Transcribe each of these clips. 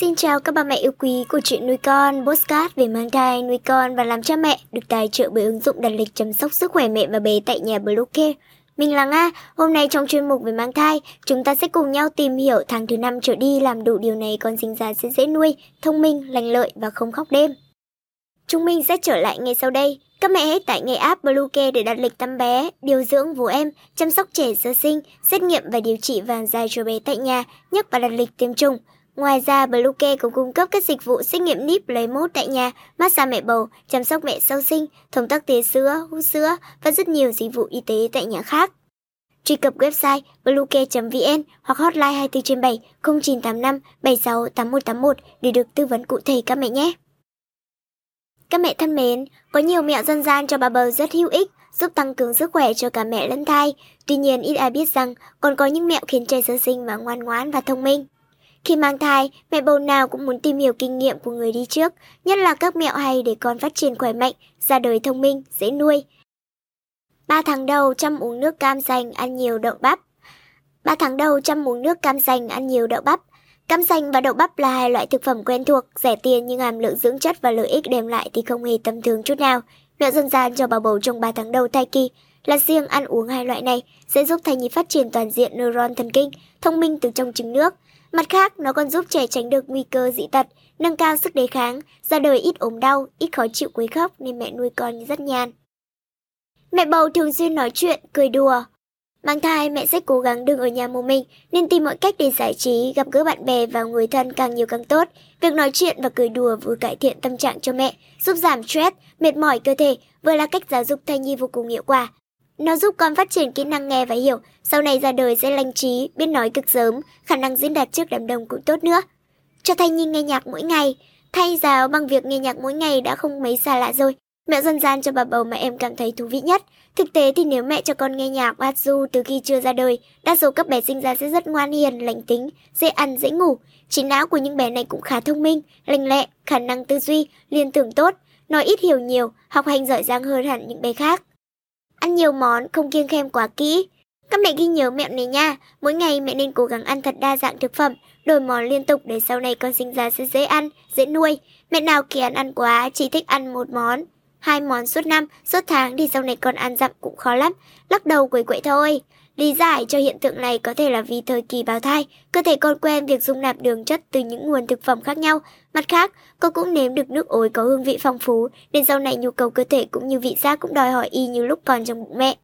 Xin chào các bà mẹ yêu quý của chuyện nuôi con, postcard về mang thai, nuôi con và làm cha mẹ được tài trợ bởi ứng dụng đặt lịch chăm sóc sức khỏe mẹ và bé tại nhà Bluecare. Mình là Nga, hôm nay trong chuyên mục về mang thai, chúng ta sẽ cùng nhau tìm hiểu tháng thứ năm trở đi làm đủ điều này con sinh ra sẽ dễ nuôi, thông minh, lành lợi và không khóc đêm. Chúng mình sẽ trở lại ngay sau đây. Các mẹ hãy tải ngay app Bluecare để đặt lịch tắm bé, điều dưỡng vú em, chăm sóc trẻ sơ sinh, xét nghiệm và điều trị vàng da cho bé tại nhà, nhắc và đặt lịch tiêm chủng. Ngoài ra, Bluecare cũng cung cấp các dịch vụ xét nghiệm níp lấy mốt tại nhà, massage mẹ bầu, chăm sóc mẹ sau sinh, thông tắc tía sữa, hút sữa và rất nhiều dịch vụ y tế tại nhà khác. Truy cập website bluecare.vn hoặc hotline 24 trên 7 0985 76 8181 để được tư vấn cụ thể các mẹ nhé. Các mẹ thân mến, có nhiều mẹo dân gian cho bà bầu rất hữu ích, giúp tăng cường sức khỏe cho cả mẹ lẫn thai. Tuy nhiên, ít ai biết rằng còn có những mẹo khiến trẻ sơ sinh mà ngoan ngoãn và thông minh. Khi mang thai, mẹ bầu nào cũng muốn tìm hiểu kinh nghiệm của người đi trước, nhất là các mẹo hay để con phát triển khỏe mạnh, ra đời thông minh, dễ nuôi. 3 tháng đầu chăm uống nước cam xanh, ăn nhiều đậu bắp. 3 tháng đầu chăm uống nước cam xanh, ăn nhiều đậu bắp. Cam xanh và đậu bắp là hai loại thực phẩm quen thuộc, rẻ tiền nhưng hàm lượng dưỡng chất và lợi ích đem lại thì không hề tầm thường chút nào. Mẹo dân gian cho bà bầu trong 3 tháng đầu thai kỳ là riêng ăn uống hai loại này sẽ giúp thai nhi phát triển toàn diện neuron thần kinh, thông minh từ trong trứng nước. Mặt khác, nó còn giúp trẻ tránh được nguy cơ dị tật, nâng cao sức đề kháng, ra đời ít ốm đau, ít khó chịu quấy khóc nên mẹ nuôi con rất nhàn. Mẹ bầu thường xuyên nói chuyện, cười đùa. Mang thai, mẹ sẽ cố gắng đừng ở nhà một mình, nên tìm mọi cách để giải trí, gặp gỡ bạn bè và người thân càng nhiều càng tốt. Việc nói chuyện và cười đùa vừa cải thiện tâm trạng cho mẹ, giúp giảm stress, mệt mỏi cơ thể, vừa là cách giáo dục thai nhi vô cùng hiệu quả. Nó giúp con phát triển kỹ năng nghe và hiểu, sau này ra đời sẽ lành trí, biết nói cực sớm, khả năng diễn đạt trước đám đông cũng tốt nữa. Cho thai nhi nghe nhạc mỗi ngày, thay giáo bằng việc nghe nhạc mỗi ngày đã không mấy xa lạ rồi. Mẹo dân gian cho bà bầu mà em cảm thấy thú vị nhất. Thực tế thì nếu mẹ cho con nghe nhạc bát từ khi chưa ra đời, đa số các bé sinh ra sẽ rất ngoan hiền, lành tính, dễ ăn, dễ ngủ. Trí não của những bé này cũng khá thông minh, lành lẹ, khả năng tư duy, liên tưởng tốt, nói ít hiểu nhiều, học hành giỏi giang hơn hẳn những bé khác. Ăn nhiều món, không kiêng khem quá kỹ. Các mẹ ghi nhớ mẹo này nha, mỗi ngày mẹ nên cố gắng ăn thật đa dạng thực phẩm, đổi món liên tục để sau này con sinh ra sẽ dễ ăn, dễ nuôi. Mẹ nào kén ăn quá, chỉ thích ăn một món, hai món suốt năm, suốt tháng thì sau này con ăn dặm cũng khó lắm, lắc đầu quấy quậy thôi. Lý giải cho hiện tượng này có thể là vì thời kỳ bào thai, cơ thể con quen việc dung nạp đường chất từ những nguồn thực phẩm khác nhau. Mặt khác, con cũng nếm được nước ối có hương vị phong phú, nên sau này nhu cầu cơ thể cũng như vị giác cũng đòi hỏi y như lúc còn trong bụng mẹ.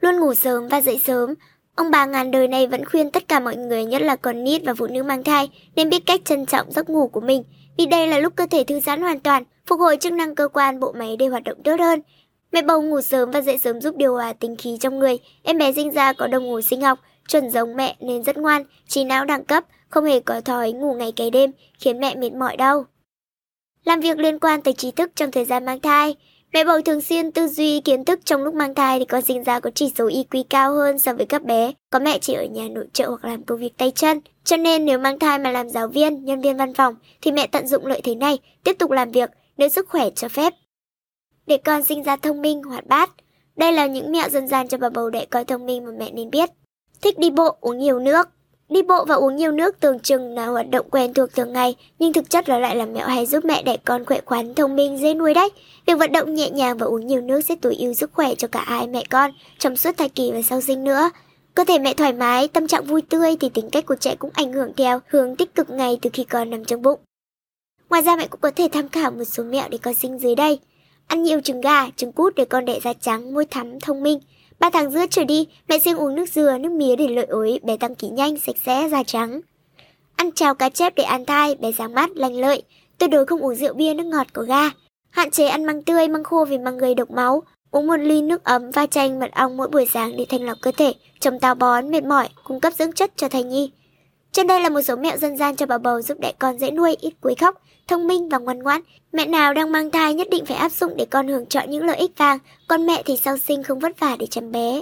Luôn ngủ sớm và dậy sớm, Ông bà ngàn đời này vẫn khuyên tất cả mọi người, nhất là con nít và phụ nữ mang thai, nên biết cách trân trọng giấc ngủ của mình, vì đây là lúc cơ thể thư giãn hoàn toàn, phục hồi chức năng cơ quan bộ máy để hoạt động tốt hơn. Mẹ bầu ngủ sớm và dậy sớm giúp điều hòa tinh khí trong người. Em bé sinh ra có đồng hồ sinh học, chuẩn giống mẹ nên rất ngoan, trí não đẳng cấp, không hề có thói ngủ ngày cày đêm, khiến mẹ mệt mỏi đau. Làm việc liên quan tới trí thức trong thời gian mang thai. Mẹ bầu thường xuyên tư duy kiến thức trong lúc mang thai thì con sinh ra có chỉ số IQ cao hơn so với các bé. Có mẹ chỉ ở nhà nội trợ hoặc làm công việc tay chân. Cho nên nếu mang thai mà làm giáo viên, nhân viên văn phòng thì mẹ tận dụng lợi thế này, tiếp tục làm việc nếu sức khỏe cho phép. Để con sinh ra thông minh, hoạt bát. Đây là những mẹo dân gian cho bà bầu để con thông minh mà mẹ nên biết. Thích đi bộ, uống nhiều nước. Đi bộ và uống nhiều nước tưởng chừng là hoạt động quen thuộc thường ngày, nhưng thực chất là lại là mẹo hay giúp mẹ đẻ con khỏe khoắn, thông minh, dễ nuôi đấy. Việc vận động nhẹ nhàng và uống nhiều nước sẽ tối ưu sức khỏe cho cả hai mẹ con trong suốt thai kỳ và sau sinh nữa. Cơ thể mẹ thoải mái, tâm trạng vui tươi thì tính cách của trẻ cũng ảnh hưởng theo hướng tích cực ngay từ khi con nằm trong bụng. Ngoài ra mẹ cũng có thể tham khảo một số mẹo để con sinh dưới đây. Ăn nhiều trứng gà, trứng cút để con đẻ da trắng, môi thắm, thông minh. Ba tháng rưỡi trở đi, mẹ riêng uống nước dừa, nước mía để lợi ối, bé tăng ký nhanh, sạch sẽ, da trắng. Ăn cháo cá chép để ăn thai, bé sáng mắt, lành lợi. Tuyệt đối không uống rượu bia, nước ngọt có ga. Hạn chế ăn măng tươi, măng khô vì măng gây độc máu. Uống một ly nước ấm pha chanh mật ong mỗi buổi sáng để thanh lọc cơ thể, chống táo bón, mệt mỏi, cung cấp dưỡng chất cho thai nhi. Trên đây là một số mẹo dân gian cho bà bầu giúp đẻ con dễ nuôi, ít quấy khóc, thông minh và ngoan ngoãn. Mẹ nào đang mang thai nhất định phải áp dụng để con hưởng chọn những lợi ích vàng, còn mẹ thì sau sinh không vất vả để chăm bé.